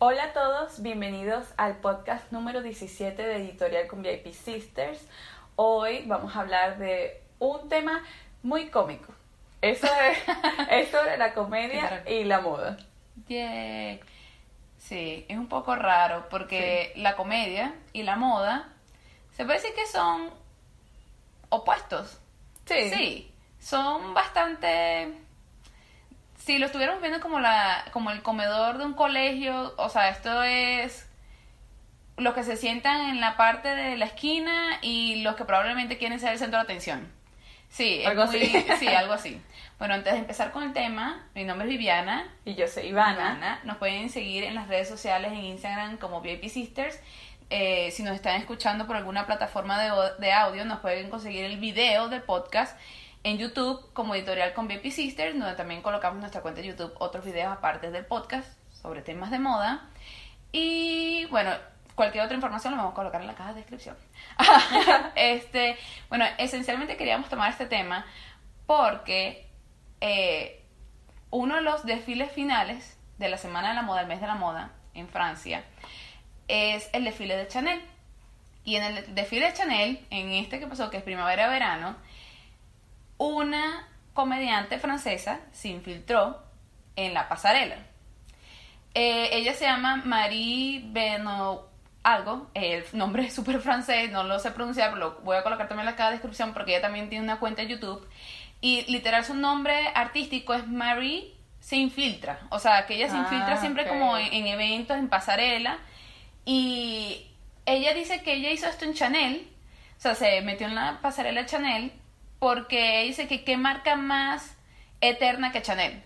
Hola a todos, bienvenidos al podcast número 17 de Editorial con VIP Sisters. Hoy vamos a hablar de un tema muy cómico. Eso es, es sobre la comedia y la moda. Yeah. Sí, es un poco raro porque la comedia y la moda se puede decir que son opuestos. Sí. Sí, son bastante... Si lo estuviéramos viendo como, la, como el comedor de un colegio, o sea, esto es los que se sientan en la parte de la esquina y los que probablemente quieren ser el centro de atención. Sí, es Algo muy- así. sí, algo así. Bueno, antes de empezar con el tema, mi nombre es Viviana. Y yo soy Ivana. Ivana. Nos pueden seguir en las redes sociales, en Instagram como VIP Sisters. Eh, si nos están escuchando por alguna plataforma de, de audio, nos pueden conseguir el video del podcast en YouTube como editorial con VIP Sisters, donde también colocamos nuestra cuenta de YouTube otros videos aparte del podcast sobre temas de moda. Y bueno, cualquier otra información lo vamos a colocar en la caja de descripción. este, bueno, esencialmente queríamos tomar este tema porque eh, uno de los desfiles finales de la Semana de la Moda, el mes de la moda en Francia, es el desfile de Chanel. Y en el desfile de Chanel, en este que pasó, que es primavera-verano, una comediante francesa se infiltró en la pasarela. Eh, ella se llama Marie Benoit algo, el nombre es súper francés, no lo sé pronunciar, pero lo voy a colocar también en la descripción porque ella también tiene una cuenta en YouTube. Y literal su nombre artístico es Marie se infiltra, o sea, que ella se Ah, infiltra siempre como en, en eventos, en pasarela. Y ella dice que ella hizo esto en Chanel, o sea, se metió en la pasarela Chanel porque dice que qué marca más eterna que Chanel.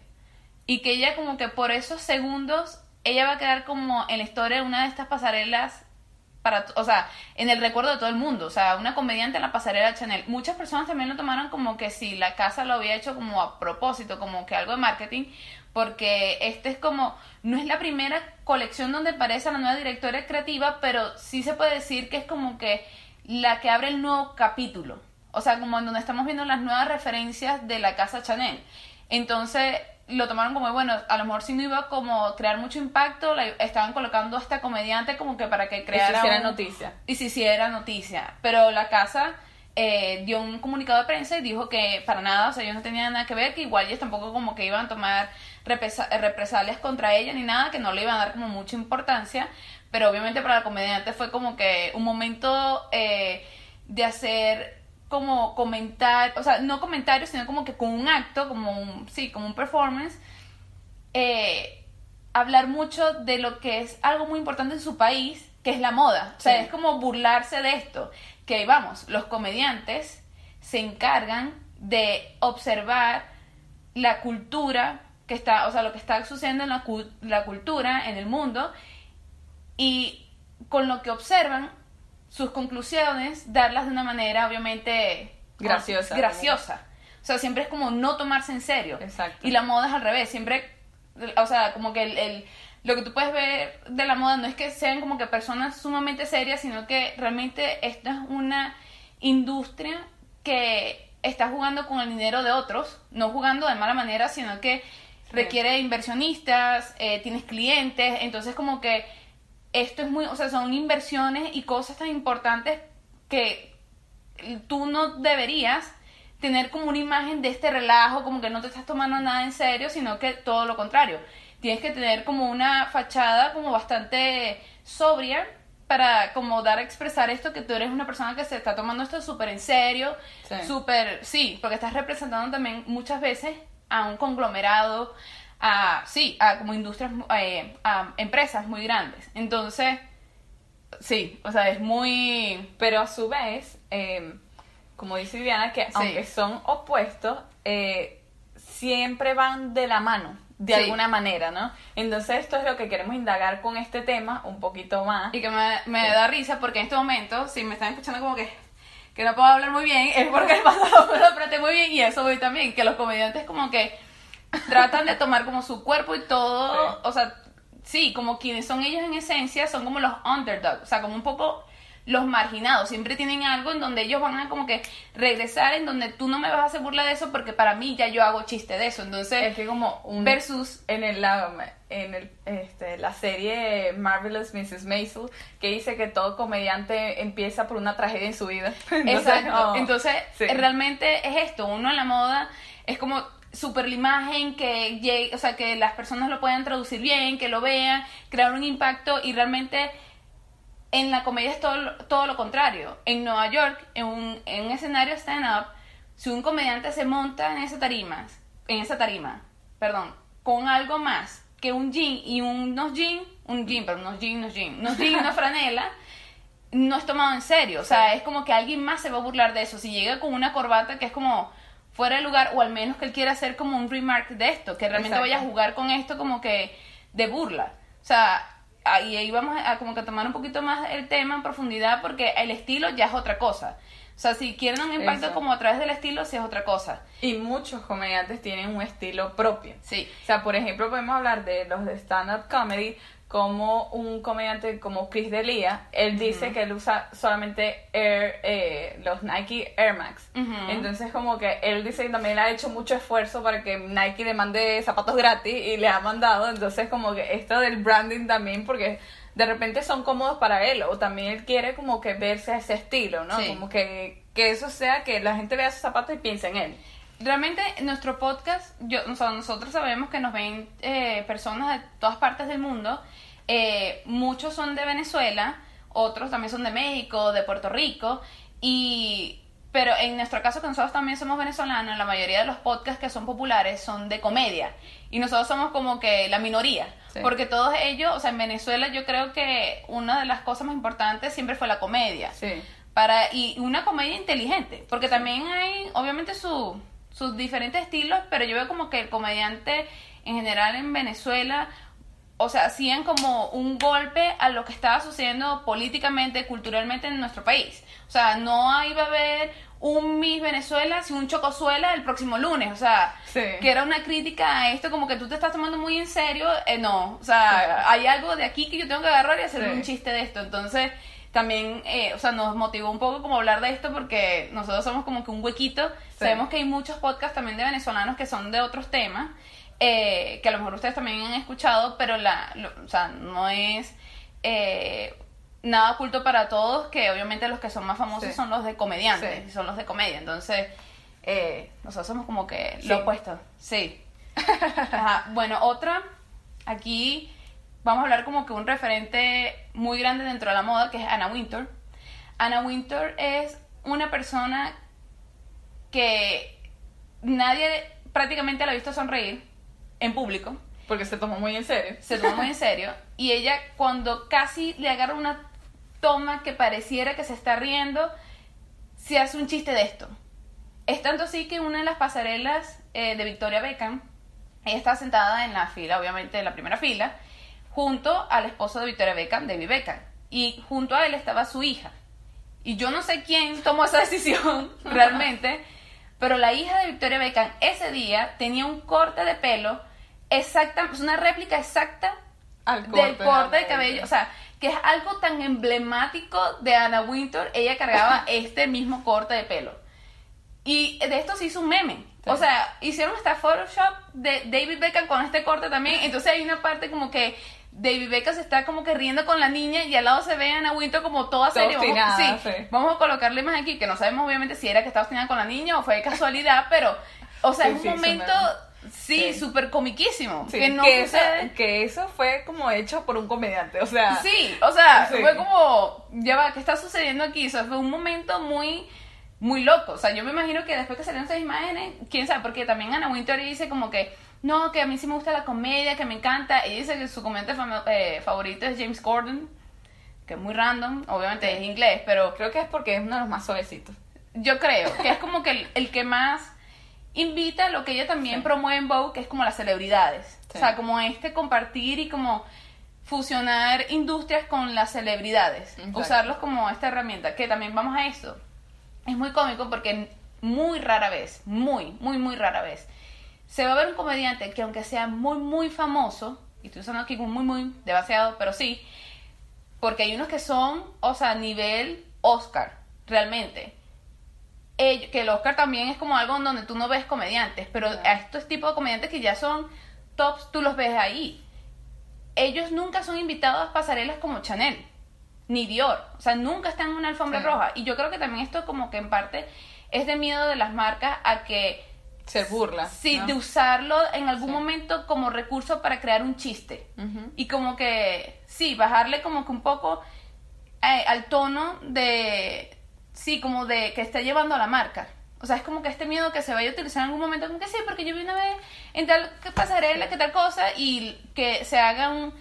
Y que ella como que por esos segundos, ella va a quedar como en la historia de una de estas pasarelas para, o sea, en el recuerdo de todo el mundo, o sea, una comediante en la pasarela Chanel. Muchas personas también lo tomaron como que si la casa lo había hecho como a propósito, como que algo de marketing, porque este es como, no es la primera colección donde aparece la nueva directora creativa, pero sí se puede decir que es como que la que abre el nuevo capítulo, o sea, como en donde estamos viendo las nuevas referencias de la casa Chanel. Entonces, lo tomaron como, bueno, a lo mejor si no iba como a crear mucho impacto, la estaban colocando a esta comediante como que para que Y se creara hiciera un- noticia. y se hiciera noticia. Pero la casa eh, dio un comunicado de prensa y dijo que para nada, o sea, ellos no tenían nada que ver, que igual ellos tampoco como que iban a tomar represa- represalias contra ella ni nada, que no le iban a dar como mucha importancia. Pero obviamente para la comediante fue como que un momento eh, de hacer como comentar, o sea, no comentarios, sino como que con un acto, como un, sí, como un performance, eh, hablar mucho de lo que es algo muy importante en su país, que es la moda. O sea, Sí. es como burlarse de esto. Que vamos, los comediantes se encargan de observar la cultura que está, o sea, lo que está sucediendo en la, la cultura, en el mundo, y con lo que observan, sus conclusiones, darlas de una manera obviamente Graciosa. graciosa. O sea, siempre es como no tomarse en serio. Exacto. Y la moda es al revés, siempre, o sea, como que el, el- lo que tú puedes ver de la moda no es que sean como que personas sumamente serias, sino que realmente esta es una industria que está jugando con el dinero de otros, no jugando de mala manera, sino que requiere inversionistas, eh, tienes clientes, entonces como que esto es muy, o sea, son inversiones y cosas tan importantes que tú no deberías tener como una imagen de este relajo, como que no te estás tomando nada en serio, sino que todo lo contrario. Tienes que tener como una fachada como bastante sobria para como dar a expresar esto que tú eres una persona que se está tomando esto súper en serio, Sí. súper, sí, porque estás representando también muchas veces a un conglomerado, a, sí, a como industrias, eh, a empresas muy grandes. Entonces, sí, o sea, es muy... Pero a su vez, eh, como dice Viviana, que aunque son opuestos, eh, siempre van de la mano, de Sí. alguna manera, ¿no? Entonces esto es lo que queremos indagar con este tema un poquito más. Y que me, me da risa porque en este momento, si me están escuchando como que, que no puedo hablar muy bien, es porque el pasado me lo apreté muy bien y eso voy también, que los comediantes como que tratan de tomar como su cuerpo y todo, Sí. o sea, sí, como quienes son ellos en esencia, son como los underdogs, o sea, como un poco los marginados. Siempre tienen algo en donde ellos van a como que regresar, en donde tú no me vas a hacer burla de eso porque para mí ya yo hago chiste de eso. Entonces, Es que como un... versus en el, la, en el, este, la serie Marvelous Mrs. Maisel, que dice que todo comediante empieza por una tragedia en su vida. Entonces, Exacto. oh, Entonces, sí. realmente es esto. Uno en la moda es como super la imagen, que llegue, o sea, que las personas lo puedan traducir bien, que lo vean, crear un impacto y realmente en la comedia es todo, todo lo contrario. En Nueva York, en un, en un escenario stand-up, si un comediante se monta en esa tarima, en esa tarima, perdón, con algo más que un jean y unos jeans, un jean, pero unos jeans, unos jeans, unos jeans una franela, no es tomado en serio. O sea, es como que alguien más se va a burlar de eso. Si llega con una corbata que es como fuera de lugar, o al menos que él quiera hacer como un remark de esto, que realmente Exacto. vaya a jugar con esto como que de burla. O sea, ahí, ahí vamos a como que tomar un poquito más el tema en profundidad porque el estilo ya es otra cosa. O sea, si quieren un impacto Eso. como a través del estilo, sí es otra cosa. Y muchos comediantes tienen un estilo propio. Sí. O sea, por ejemplo, podemos hablar de los de stand-up comedy, como un comediante como Chris D'Elia, él dice que él usa solamente Air, eh, los Nike Air Max. Entonces, como que él dice que también ha hecho mucho esfuerzo para que Nike le mande zapatos gratis y le ha mandado. Entonces, como que esto del branding también, porque de repente son cómodos para él, o también él quiere como que verse a ese estilo, ¿no? Sí. Como que, que eso sea que la gente vea sus zapatos y piense en él. Realmente nuestro podcast, yo, o sea, nosotros sabemos que nos ven eh, personas de todas partes del mundo. Eh, muchos son de Venezuela, otros también son de México, de Puerto Rico. Y, pero en nuestro caso, que nosotros también somos venezolanos, la mayoría de los podcasts que son populares son de comedia. Y nosotros somos como que la minoría. Sí. Porque todos ellos, o sea, en Venezuela yo creo que una de las cosas más importantes siempre fue la comedia Sí. para y una comedia inteligente porque también hay obviamente su, sus diferentes estilos pero yo veo como que el comediante en general en Venezuela o sea hacían como un golpe a lo que estaba sucediendo políticamente culturalmente en nuestro país. O sea no iba a haber un Miss Venezuela sino un Chocosuela el próximo lunes. O sea Sí. que era una crítica a esto como que tú te estás tomando muy en serio eh, no. O sea hay algo de aquí que yo tengo que agarrar y hacer Sí. un chiste de esto. Entonces también, eh, o sea, nos motivó un poco como hablar de esto porque nosotros somos como que un huequito. Sabemos que hay muchos podcasts también de venezolanos que son de otros temas, eh, que a lo mejor ustedes también han escuchado, pero la, lo- o sea, no es eh, nada oculto para todos, que obviamente los que son más famosos Sí. son los de comediantes, Sí. son los de comedia. Entonces, eh, nosotros somos como que lo opuesto. Sí. Ajá. Bueno, otra, aquí vamos a hablar como que un referente muy grande dentro de la moda, que es Anna Wintour. Anna Wintour es una persona que nadie prácticamente la ha visto sonreír en público, Porque se tomó muy en serio. se toma muy en serio, y ella cuando casi le agarra una toma que pareciera que se está riendo, se hace un chiste de esto. Es tanto así que una de las pasarelas eh, de Victoria Beckham, ella estaba sentada en la fila, obviamente en la primera fila, junto al esposo de Victoria Beckham, David Beckham. Y junto a él estaba su hija. Y yo no sé quién tomó esa decisión realmente, pero la hija de Victoria Beckham ese día tenía un corte de pelo exacta, es una réplica exacta Al del corte de cabello, o sea, que es algo tan emblemático de Anna Wintour, ella cargaba este mismo corte de pelo. Y de esto se hizo un meme. O sea, hicieron hasta Photoshop de David Beckham con este corte también. Entonces hay una parte como que David Beckham se está como que riendo con la niña y al lado se ve a Anna Wintour como toda seria. Vamos, sí, sí. vamos a colocarle más aquí, que no sabemos obviamente si era que estaba obstinada con la niña o fue de casualidad, pero, o sea, Sí, es un momento, sí. súper comiquísimo. Sí, que no que, eso, que eso fue como hecho por un comediante, o sea, Sí, o sea, Sí. fue como, ya va, ¿qué está sucediendo aquí? O sea, fue un momento muy, muy loco. O sea, yo me imagino que después que salieron esas imágenes, quién sabe, porque también Ana Wintour dice como que, no, que a mí sí me gusta la comedia, que me encanta. Ella dice que su comediante eh, favorito es James Corden, que es muy random, obviamente Sí. es inglés, pero creo que es porque es uno de los más suavecitos. yo creo que es como que el, el que más invita a lo que ella también Sí. promueve en Vogue, que es como las celebridades. Sí. O sea, como este compartir y como fusionar industrias con las celebridades. Exacto. Usarlos como esta herramienta, que también vamos a eso. Es muy cómico porque muy rara vez, muy, muy, muy rara vez, se va a ver un comediante que aunque sea muy, muy famoso, y estoy usando aquí como muy, muy, demasiado, pero sí, Porque hay unos que son, o sea, nivel Oscar, realmente. Que el Oscar también es como algo en donde tú no ves comediantes, pero Claro. a estos tipos de comediantes que ya son tops, tú los ves ahí. Ellos nunca son invitados a pasarelas como Chanel, ni Dior. O sea, nunca están en una alfombra roja. Y yo creo que también esto como que en parte es de miedo de las marcas a que Se burla. Sí, ¿no? de usarlo en algún Sí. momento como recurso para crear un chiste. Y como que, sí, bajarle como que un poco eh, al tono de, sí, como de que está llevando a la marca. O sea, es como que este miedo que se vaya a utilizar en algún momento, como que sí, porque yo vi una vez en tal que pasarela, que tal cosa, y que se haga un,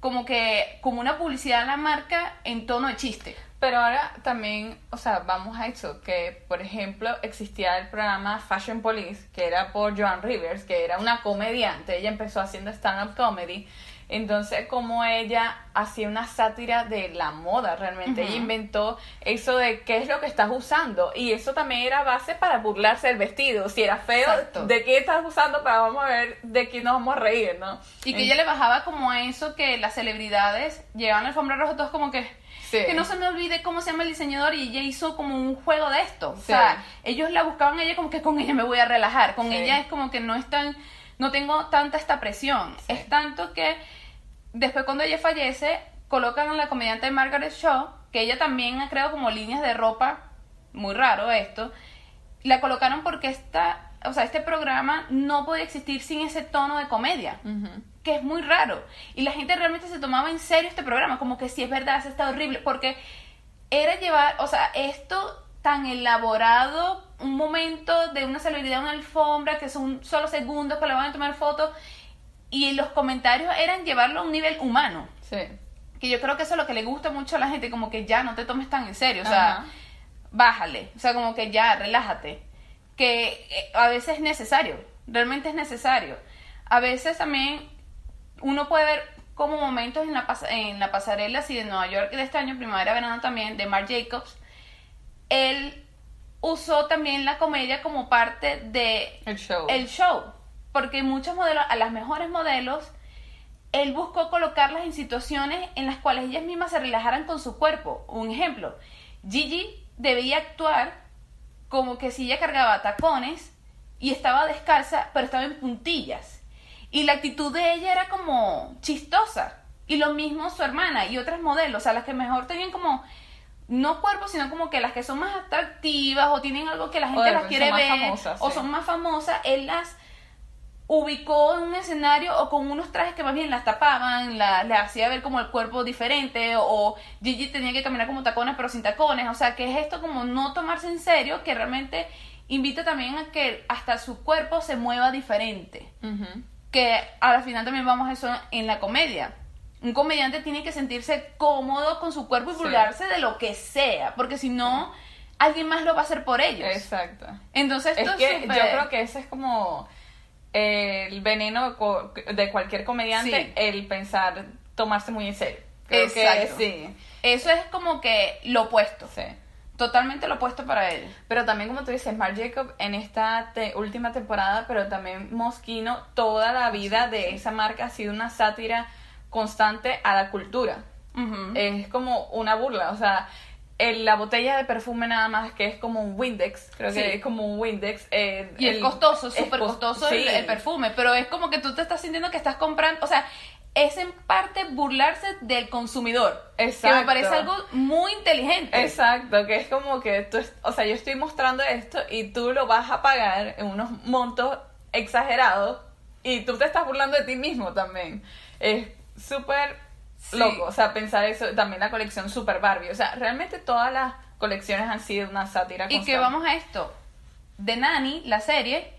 como que, como una publicidad a la marca en tono de chiste. Pero ahora también, o sea, vamos a eso, que por ejemplo existía el programa Fashion Police, que era por Joan Rivers, que era una comediante, ella empezó haciendo stand-up comedy, entonces como ella hacía una sátira de la moda realmente, ella inventó eso de qué es lo que estás usando, y eso también era base para burlarse del vestido, si era feo, Exacto. de qué estás usando, para vamos a ver de qué nos vamos a reír, ¿no? Y que ella le bajaba como a eso que las celebridades llegaban a la alfombra roja todos como que... Sí. Que no se me olvide cómo se llama el diseñador y ella hizo como un juego de esto. O sea, ellos la buscaban a ella como que con ella me voy a relajar. Con Sí. ella es como que no es tan, no tengo tanta esta presión. Sí. Es tanto que después cuando ella fallece, colocan a la comediante Margaret Shaw, que ella también ha creado como líneas de ropa, muy raro esto, la colocaron porque esta, o sea, este programa no podía existir sin ese tono de comedia Ujú. que es muy raro. Y la gente realmente se tomaba en serio este programa, como que sí es verdad, se está horrible, porque era llevar, o sea, esto tan elaborado, un momento de una celebridad, una alfombra, que son solo segundos que le van a tomar fotos, y los comentarios eran llevarlo a un nivel humano. Sí. Que yo creo que eso es lo que le gusta mucho a la gente, como que ya no te tomes tan en serio, o sea, Ajá. bájale, o sea, como que ya, relájate. Que eh, a veces es necesario, realmente es necesario. A veces también uno puede ver como momentos en la, pas- en la pasarela, así de Nueva York de este año, primavera-verano también, de Marc Jacobs, él usó también la comedia como parte de El show. el show, porque muchos modelos, a las mejores modelos, él buscó colocarlas en situaciones en las cuales ellas mismas se relajaran con su cuerpo. Un ejemplo, Gigi debía actuar como que si ella cargaba tacones y estaba descalza, pero estaba en puntillas. Y la actitud de ella era como chistosa. Y lo mismo su hermana y otras modelos, o sea, las que mejor tenían como, no cuerpo, sino como que las que son más atractivas o tienen algo que la gente las quiere ver famosas, o sí. son más famosas, él las ubicó en un escenario o con unos trajes que más bien las tapaban, la, le hacía ver como el cuerpo diferente o Gigi tenía que caminar como tacones pero sin tacones, o sea que es esto como no tomarse en serio que realmente invita también a que hasta su cuerpo se mueva diferente, Ujú. que al final también vamos a eso en la comedia. Un comediante tiene que sentirse cómodo con su cuerpo y Sí. burlarse de lo que sea, porque si no, alguien más lo va a hacer por ellos. Exacto. Entonces, Es que yo creo que ese es como el veneno de cualquier comediante, Sí. el pensar tomarse muy en serio. Creo que Exacto. sí, Eso es como que lo opuesto. sí. Totalmente lo opuesto para él. Pero también, como tú dices, Marc Jacob en esta te- última temporada, pero también Moschino, toda la vida de esa marca ha sido una sátira constante a la cultura. Es como una burla, o sea, el- la botella de perfume nada más que es como un Windex, creo Sí. que es como un Windex. eh, y es costoso, súper cos- costoso el, sí. el perfume, pero es como que tú te estás sintiendo que estás comprando, o sea, es en parte burlarse del consumidor. Que Exacto. me parece algo muy inteligente. Exacto, que es como que tú, o sea, yo estoy mostrando esto y tú lo vas a pagar en unos montos exagerados y tú te estás burlando de ti mismo también. Es súper Sí. loco, o sea, pensar eso, también la colección Super Barbie, o sea, realmente todas las colecciones han sido una sátira Y que vamos a esto. De Nani, la serie,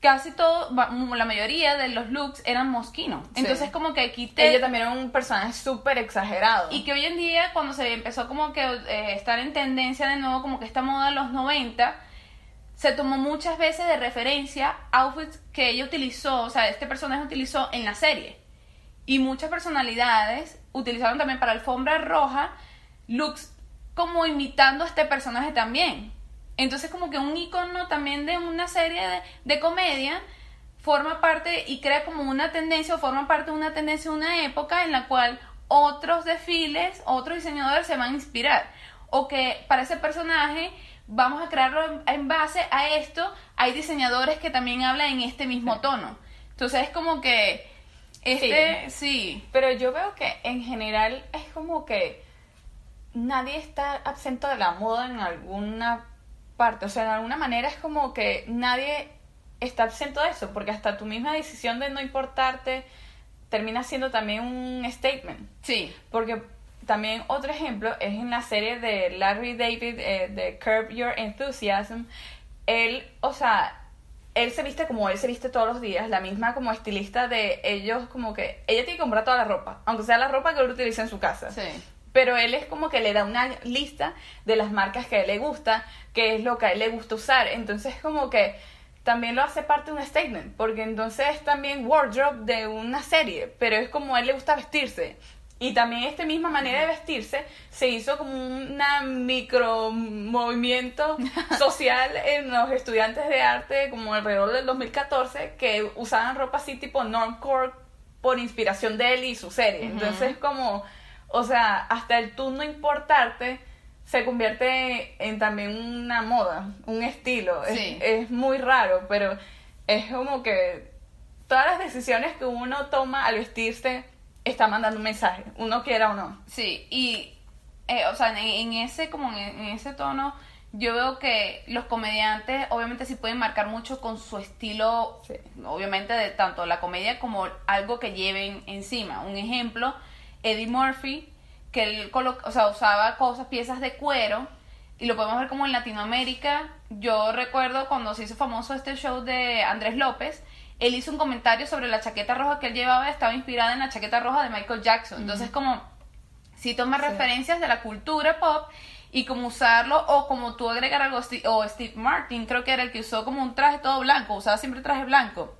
casi todo, la mayoría de los looks eran mosquinos. Sí. Entonces como que quité... Ella también era un personaje súper exagerado. Y que hoy en día, cuando se empezó como que eh, estar en tendencia de nuevo, como que esta moda de los 90, se tomó muchas veces de referencia outfits que ella utilizó, o sea, este personaje utilizó en la serie. Y muchas personalidades utilizaron también para alfombra roja looks como imitando a este personaje también. Entonces como que un icono también de una serie de, de comedia forma parte y crea como una tendencia o forma parte de una tendencia de una época en la cual otros desfiles, otros diseñadores se van a inspirar. O que para ese personaje vamos a crearlo en, en base a esto, hay diseñadores que también hablan en este mismo tono. Entonces es como que, este, sí. Pero yo veo que en general es como que nadie está absento de la moda en alguna parte. O sea, de alguna manera es como que nadie está absento de eso, porque hasta tu misma decisión de no importarte termina siendo también un statement. Sí. Porque también otro ejemplo es en la serie de Larry David eh, de Curb Your Enthusiasm. Él, o sea, él se viste como él se viste todos los días, la misma como estilista de ellos, como que ella tiene que comprar toda la ropa, aunque sea la ropa que él utiliza en su casa. Sí. Pero él es como que le da una lista de las marcas que a él le gusta, qué es lo que a él le gusta usar. Entonces como que también lo hace parte de un statement, porque entonces es también wardrobe de una serie, pero es como a él le gusta vestirse. Y también esta misma manera de vestirse se hizo como una micro movimiento social en los estudiantes de arte como alrededor del 2014 que usaban ropa así tipo normcore por inspiración de él y su serie. Entonces como, o sea, hasta el tú no importarte se convierte en también una moda, un estilo. Es- es muy raro, pero es como que todas las decisiones que uno toma al vestirse está mandando un mensaje, uno quiera o no. Sí, y, eh, o sea, en, en ese, como en, en ese tono, yo veo que los comediantes obviamente sí pueden marcar mucho con su estilo, Sí. obviamente de tanto la comedia como algo que lleven encima. Un ejemplo, Eddie Murphy, que él colo- o sea, usaba cosas, piezas de cuero, y lo podemos ver como en Latinoamérica. Yo recuerdo cuando se hizo famoso este show de Andrés López, él hizo un comentario sobre la chaqueta roja que él llevaba, estaba inspirada en la chaqueta roja de Michael Jackson. Entonces, como si toma Sí. referencias de la cultura pop y como usarlo o como tú agregar algo o Steve Martin creo que era el que usó como un traje todo blanco usaba siempre traje blanco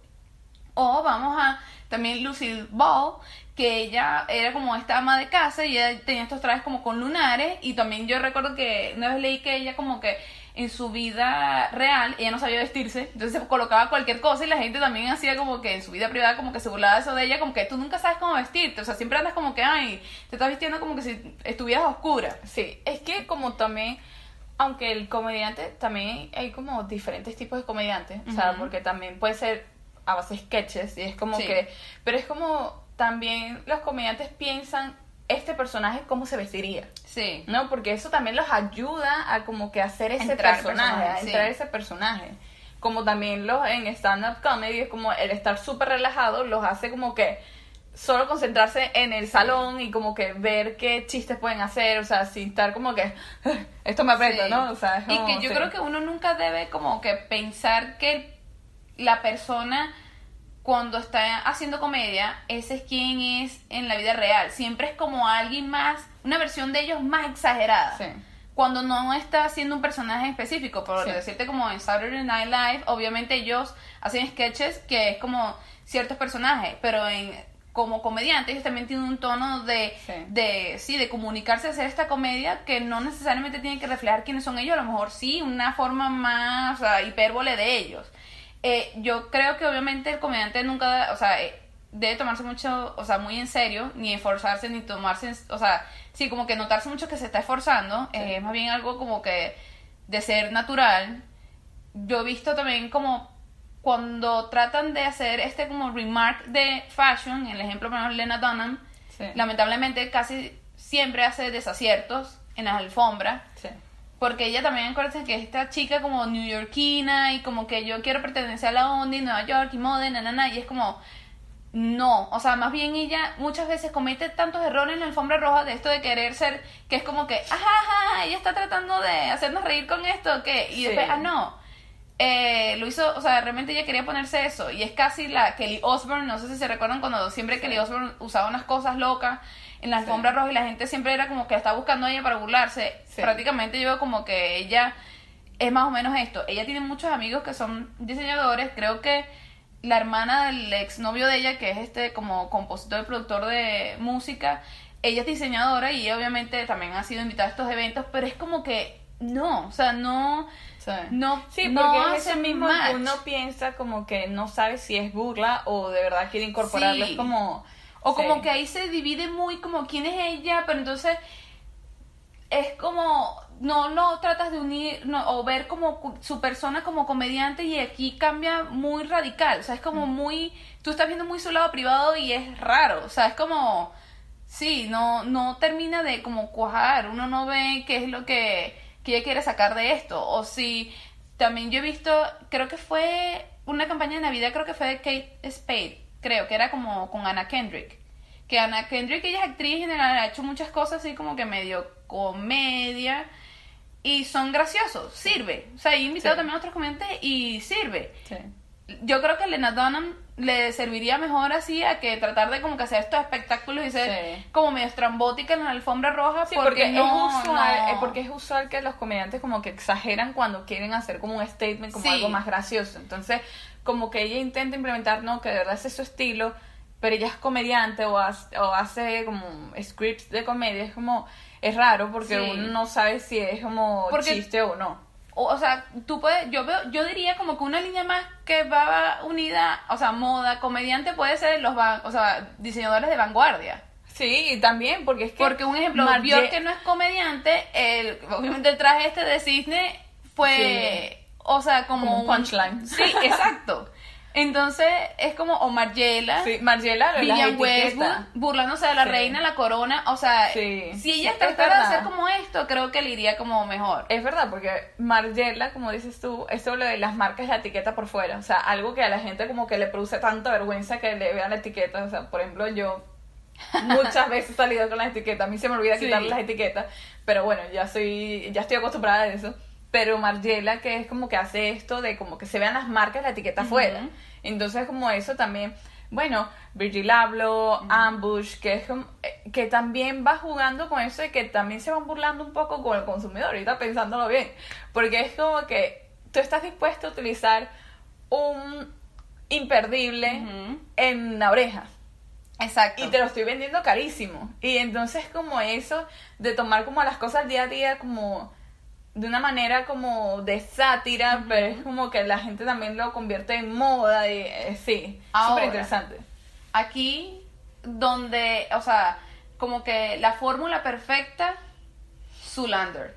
o vamos a también Lucille Ball que ella era como esta ama de casa y ella tenía estos trajes como con lunares y también yo recuerdo que una vez leí que ella como que en su vida real ella no sabía vestirse, entonces se colocaba cualquier cosa y la gente también hacía como que en su vida privada como que se burlaba eso de ella, como que tú nunca sabes cómo vestirte, o sea, siempre andas como que, ay, te estás vistiendo como que si estuvieras oscura. Sí, es que como también, aunque el comediante, también hay como diferentes tipos de comediantes, o sea, porque también puede ser a base de sketches y es como Sí. que, pero es como también los comediantes piensan este personaje cómo se vestiría. Sí. ¿no? Porque eso también los ayuda a como que hacer ese Entrar personaje, a sí. entrar ese personaje. Como también los en stand-up comedy, es como el estar súper relajado los hace como que solo concentrarse en el salón y como que ver qué chistes pueden hacer, o sea, sin estar como que esto me aprieta, Sí. ¿no? O sea, es y como- que yo sí. creo que uno nunca debe como que pensar que la persona cuando está haciendo comedia, ese es quien es en la vida real. Siempre es como alguien más, una versión de ellos más exagerada. Sí. Cuando no está haciendo un personaje específico, por Sí. decirte como en Saturday Night Live, obviamente ellos hacen sketches que es como ciertos personajes, pero en como comediantes ellos también tienen un tono de, Sí. de sí, de comunicarse, hacer esta comedia que no necesariamente tiene que reflejar quiénes son ellos, a lo mejor sí, una forma más, o sea, hipérbole de ellos. Eh, yo creo que obviamente el comediante nunca, o sea, eh, debe tomarse mucho, o sea, muy en serio, ni esforzarse, ni tomarse, en- o sea, sí, como que notarse mucho que se está esforzando, Sí. eh, es más bien algo como que de ser natural. Yo he visto también como cuando tratan de hacer este como remark de fashion, el ejemplo por ejemplo Lena Dunham, Sí. lamentablemente casi siempre hace desaciertos en las alfombras. Sí. Porque ella también acuérdense que es esta chica como newyorkina y como que yo quiero pertenecer a la onda y Nueva York y moda, y na, na, na, y es como no, o sea, más bien ella muchas veces comete tantos errores en la alfombra roja de esto de querer ser, que es como que, ajá, ajá, ella está tratando de hacernos reír con esto, que y Sí. después, ah, no, eh, lo hizo, o sea, realmente ella quería ponerse eso, y es casi la Kelly Osbourne, no sé si se recuerdan cuando siempre Sí. Kelly Osbourne usaba unas cosas locas en la Sí. alfombra roja y la gente siempre era como que estaba buscando a ella para burlarse, Sí. prácticamente yo veo como que ella es más o menos esto. Ella tiene muchos amigos que son diseñadores. Creo que la hermana del exnovio de ella, que es este como compositor y productor de música, ella es diseñadora y obviamente también ha sido invitada a estos eventos, pero es como que no, o sea, no, Sí. no, Sí, no porque es ese mismo match. uno piensa como que no sabe si es burla o de verdad quiere incorporarlo. Sí. Es como, O como Sí. que ahí se divide muy como quién es ella, pero entonces es como no lo tratas de unir no, o ver como su persona como comediante y aquí cambia muy radical, o sea, es como muy, tú estás viendo muy su lado privado y es raro, o sea, es como, sí, no, no termina de como cuajar, uno no ve qué es lo que, que ella quiere sacar de esto, o si también yo he visto, creo que fue una campaña de Navidad, creo que fue de Kate Spade, creo que era como con Anna Kendrick. Que Anna Kendrick, ella es actriz en general, ha hecho muchas cosas así como que medio comedia y son graciosos, sirve. O sea, he invitado Sí. también a otros comediantes y sirve. Sí. Yo creo que Lena Dunham le serviría mejor así a que tratar de como que hacer estos espectáculos y ser Sí. como medio estrambótica en la alfombra roja Sí, porque, porque, no, es usual, no. porque es usual que los comediantes como que exageran cuando quieren hacer como un statement, como Sí. algo más gracioso. Entonces, como que ella intenta implementar, no, que de verdad ese es su estilo, pero ella es comediante o hace, o hace como scripts de comedia, es como, es raro porque Sí. uno no sabe si es como Porque- chiste o no. o, o sea, tú puedes, yo veo, yo diría como que una línea más que va unida, o sea, moda, comediante puede ser los, o sea, diseñadores de vanguardia. Sí, también porque es que... Porque un ejemplo, Marge- Björk que no es comediante, el, obviamente el traje este de cisne fue, o sea, como, Como un punchline. Sí, exacto. Entonces es como o Margiela, Sí, Margiela, Vivian. Westwood, burlándose de la Sí. reina, la corona, o sea, Sí. si ella tratara de hacer como esto, creo que le iría como mejor. Es verdad, porque Margiela, como dices tú, eso lo de las marcas, la etiqueta por fuera. O sea, algo que a la gente como que le produce tanta vergüenza que le vean la etiqueta. O sea, por ejemplo, yo muchas veces he salido con las etiquetas. A mí se me olvida quitar las etiquetas. Pero bueno, ya soy, ya estoy acostumbrada a eso. Pero Margiela, que es como que hace esto de como que se vean las marcas, la etiqueta afuera. Entonces, como eso también. Bueno, Virgil Abloh, Ambush, que es como- eh, que también va jugando con eso de que también se van burlando un poco con el consumidor, ahorita pensándolo bien. Porque es como que tú estás dispuesto a utilizar un imperdible en la oreja. Exacto. Y te lo estoy vendiendo carísimo. Y entonces como eso de tomar como las cosas día a día como de una manera como de sátira, pero es como que la gente también lo convierte en moda y eh, sí, súper interesante. Aquí donde, o sea, como que la fórmula perfecta, Zulander.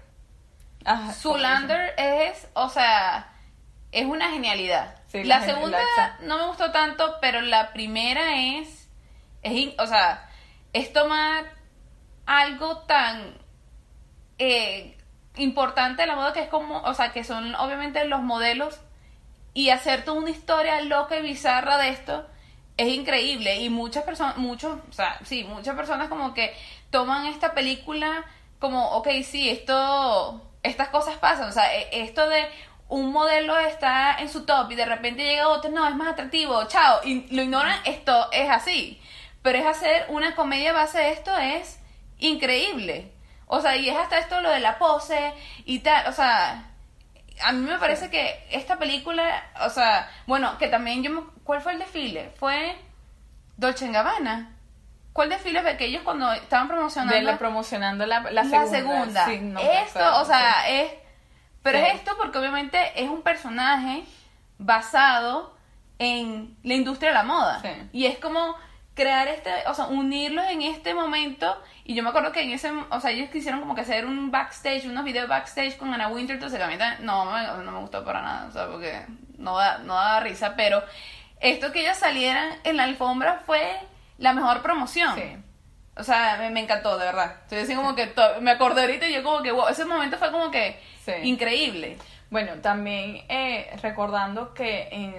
Ajá, Zulander es, o sea, es una genialidad. Sí, la la gen- segunda la- no me gustó tanto, pero la primera es, es o sea, es tomar algo tan eh, importante de la moda que es como, o sea, que son obviamente los modelos y hacer toda una historia loca y bizarra de esto es increíble. Y muchas personas, muchos, o sea, sí, muchas personas como que toman esta película como, ok, sí, esto, estas cosas pasan, o sea, e- esto de un modelo está en su top y de repente llega otro, no, es más atractivo, chao, y lo ignoran, esto es así, pero es hacer una comedia base de esto es increíble, o sea, y es hasta esto lo de la pose y tal, o sea, a mí me parece que esta película, o sea, bueno, que también yo me, ¿cuál fue el desfile? Fue Dolce Gabbana. ¿Cuál desfile fue que ellos cuando estaban promocionando De la, promocionando la, la la segunda. segunda? Sí, no me esto, acuerdo, o sea, sí. es pero es esto porque obviamente es un personaje basado en la industria de la moda. Sí. Y es como crear este, o sea, unirlos en este momento. Y yo me acuerdo que en ese, o sea, ellos quisieron como que hacer un backstage, unos videos backstage con Anna Winter, entonces a mí también- no, me- no me gustó para nada, o sea, porque no da, no daba risa, pero esto que ellos salieran en la alfombra fue la mejor promoción. Sí. O sea, me, me encantó, de verdad. Estoy así como que to- me acordé ahorita y yo como que, wow, ese momento fue como que Sí. increíble. Bueno, también eh, recordando que en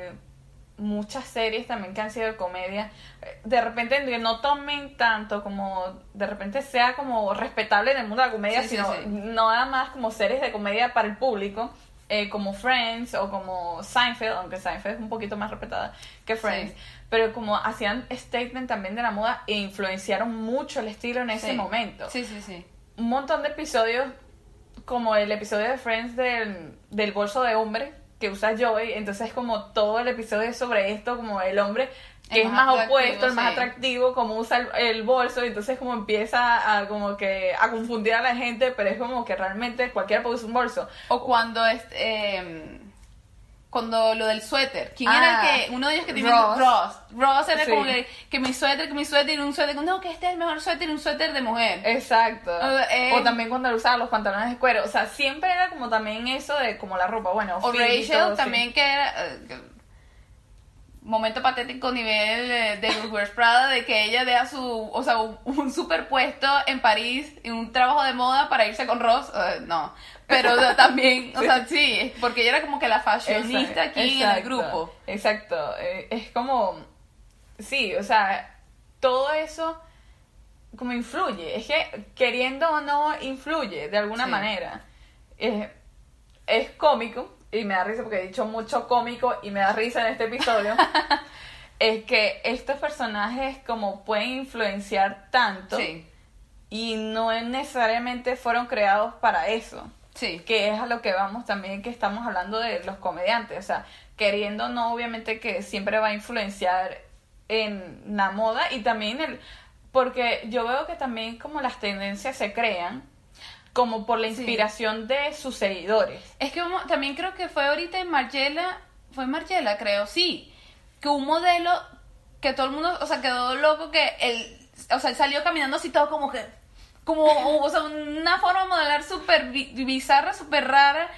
muchas series también que han sido de comedia, eh, de repente no tomen tanto como, de repente sea como respetable en el mundo de la comedia, Sí, sino sí. nada más como series de comedia para el público, eh, como Friends o como Seinfeld, aunque Seinfeld es un poquito más respetada que Friends, pero como hacían statement también de la moda e influenciaron mucho el estilo en ese momento Sí, sí, sí. un montón de episodios, como el episodio de Friends del, del bolso de hombre que usa Joey, entonces como todo el episodio es sobre esto, como el hombre que El es más opuesto, el más sí. atractivo, como usa el, el bolso, y entonces como empieza a como que a confundir a la gente, pero es como que realmente cualquiera puede usar un bolso. O cuando este, eh, cuando lo del suéter. ¿Quién Ah, era el que, uno de ellos que tenía Ross. Ross. Ross era Sí. como que, que mi suéter, que mi suéter, y un suéter, no, que este es el mejor suéter, y un suéter de mujer. Exacto. Eh, o también cuando usaba los pantalones de cuero. O sea, siempre era como también eso de como la ropa. Bueno, O todo, Rachel sí. también que era... momento patético nivel eh, de Wears Prada de que ella deja su, o sea, un, un superpuesto en París y un trabajo de moda para irse con Ross, eh, no, pero o sea, también, o sea, sí, porque ella era como que la fashionista Exacto, aquí en el grupo. Exacto. Eh, es como. Sí, o sea, todo eso como influye. Es que queriendo o no influye de alguna Sí. manera. Es, es cómico, y me da risa porque he dicho mucho cómico y me da risa en este episodio. es que estos personajes como pueden influenciar tanto Sí, y no necesariamente fueron creados para eso sí, que es a lo que vamos también que estamos hablando de los comediantes, o sea, queriendo no obviamente que siempre va a influenciar en la moda y también el porque yo veo que también como las tendencias se crean como por la Sí. inspiración de sus seguidores. Es que también creo que fue ahorita en Margiela, fue Margiela, creo, sí, que un modelo que todo el mundo, o sea, quedó loco que él, o sea, él salió caminando así todo como que, como, o sea, una forma de modelar súper bi- bizarra, súper rara.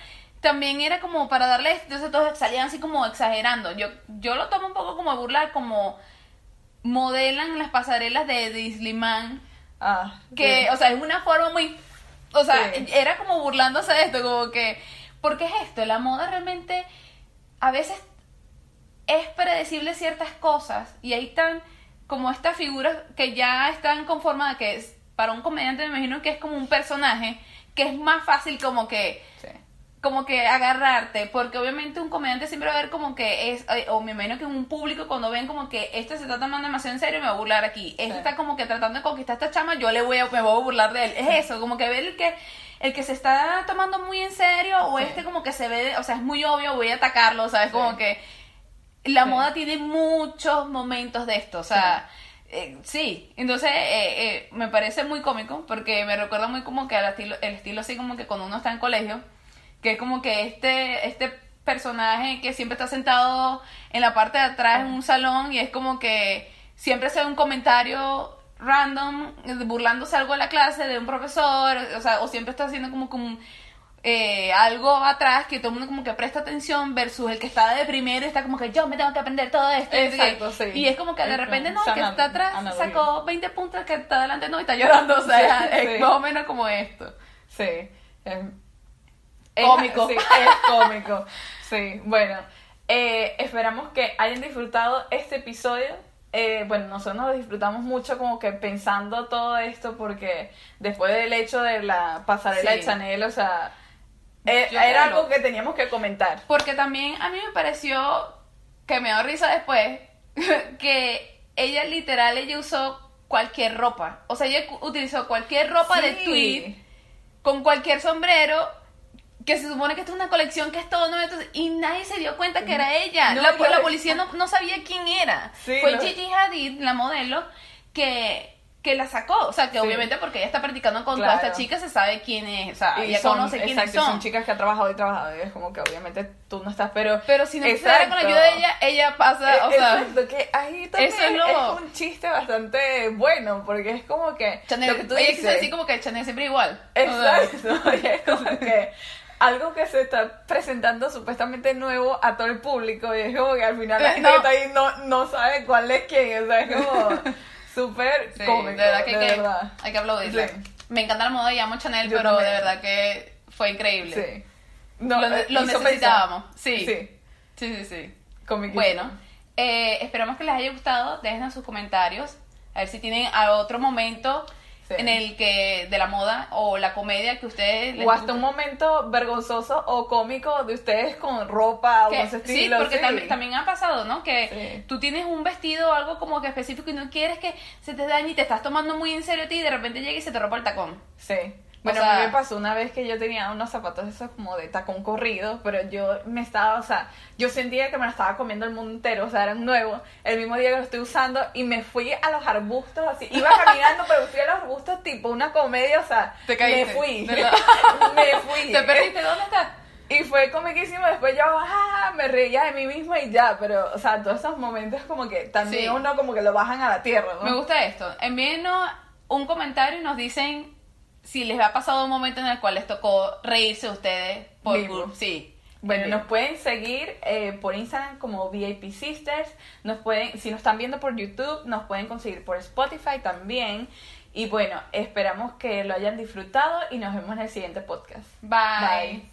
También era como para darle, entonces todos salían así como exagerando. Yo, yo lo tomo un poco como a burlar, como modelan las pasarelas de Disneyman Ah, que, o sea, es una forma muy, o sea, Sí. era como burlándose de esto, como que, porque es esto, la moda realmente a veces es predecible ciertas cosas y ahí están como estas figuras que ya están conformadas, que es, para un comediante me imagino que es como un personaje, que es más fácil como que Sí. Como que agarrarte, porque obviamente un comediante siempre va a ver como que es, eh, o me imagino que un público cuando ven como que este se está tomando demasiado en serio, me va a burlar aquí, este Sí. está como que tratando de conquistar a esta chama, yo le voy a, me voy a burlar de él, es eso, como que ver el que, el que se está tomando muy en serio, o Sí. este como que se ve, o sea, es muy obvio, voy a atacarlo, ¿sabes? Como que la moda tiene muchos momentos de esto, o sea... eh, sí, entonces eh, eh, me parece muy cómico porque me recuerda muy como que al estilo, el estilo así como que cuando uno está en colegio, que es como que este, este personaje que siempre está sentado en la parte de atrás en un salón y es como que siempre hace un comentario random, eh, burlándose algo de la clase, de un profesor, o sea, o siempre está haciendo como, como eh, algo atrás que todo el mundo como que presta atención versus el que está de primero y está como que yo me tengo que aprender todo esto. y. Exacto, sí. Y es como que de repente no, el que está atrás analogía. sacó 20 puntos, que está adelante no y está llorando, o sea, Sí, es sí. más o menos como esto. Sí. Es, Cómico. sí, es cómico. Sí, bueno. eh, esperamos que hayan disfrutado este episodio. Eh, bueno, nosotros nos disfrutamos mucho como que pensando todo esto porque después del hecho de la pasarela Sí. de Chanel, o sea, eh, era algo que teníamos que comentar. Porque también a mí me pareció que me dio risa después que ella literal, ella usó cualquier ropa. O sea, ella utilizó cualquier ropa de Sí. tweed con cualquier sombrero que se supone que esta es una colección que es todo nuevo entonces, y nadie se dio cuenta que era ella. No, la, policía no, no sabía quién era. Sí, Fue lo- Gigi Hadid, la modelo, que, que la sacó. O sea, que Sí. obviamente porque ella está practicando con Claro. toda esta chica se sabe quién es. O sea, Y ella son, conoce quiénes exacto, son. son chicas que han trabajado y trabajado y es como que obviamente tú no estás, pero... Pero si no fuera con la Exacto. ayuda de ella, ella pasa, o Eh, sea, Exacto, que ahí también eso es lo- un chiste bastante bueno, porque es como que Chanel, lo que tú ella dices. quiso decir como que Chanel siempre igual. O sea, Exacto, y es como que algo que se está presentando supuestamente nuevo a todo el público y es como que al final la Eh, gente no. que está ahí no, no sabe cuál es quién, o sea, es como súper sí, cómico, de verdad que, de que verdad. hay que aplaudirle. Sí. Me encanta la moda y amo Chanel, Yo pero también. de verdad que fue increíble. Sí. No, lo eh, lo necesitábamos. Sí. Sí, Sí, sí, sí. comiquísimo. Bueno, eh, esperamos que les haya gustado. Dejen sus comentarios. A ver si tienen a otro momento Sí. en el que de la moda o la comedia que ustedes les O hasta un momento vergonzoso o cómico de ustedes con ropa o con ese sí, estilo. porque sí. También, también ha pasado, ¿no? Que Sí. tú tienes un vestido o algo como que específico y no quieres que se te dañe y te estás tomando muy en serio a ti y de repente llega y se te rompe el tacón. Sí. Bueno, sea- a mí me pasó una vez que yo tenía unos zapatos esos como de tacón corrido, pero yo me estaba, o sea, yo sentía que me lo estaba comiendo el mundo entero, o sea, eran nuevos, el mismo día que lo estoy usando y me fui a los arbustos así, iba caminando, pero fui a los arbustos tipo una comedia, o sea, Te caíste, me fui, me fui. ¿Te perdiste? ¿Dónde estás? Y fue comiquísimo, después yo ah, me reía de mí misma y ya, pero, o sea, todos esos momentos como que también Sí. uno como que lo bajan a la tierra, ¿no? Me gusta esto. Envíenos un comentario y nos dicen si les ha pasado un momento en el cual les tocó reírse ustedes por Sí. Bueno, nos pueden seguir eh, por Instagram como VIP Sisters. Nos pueden, si nos están viendo por YouTube, nos pueden conseguir por Spotify también. Y bueno, esperamos que lo hayan disfrutado y nos vemos en el siguiente podcast. Bye. Bye.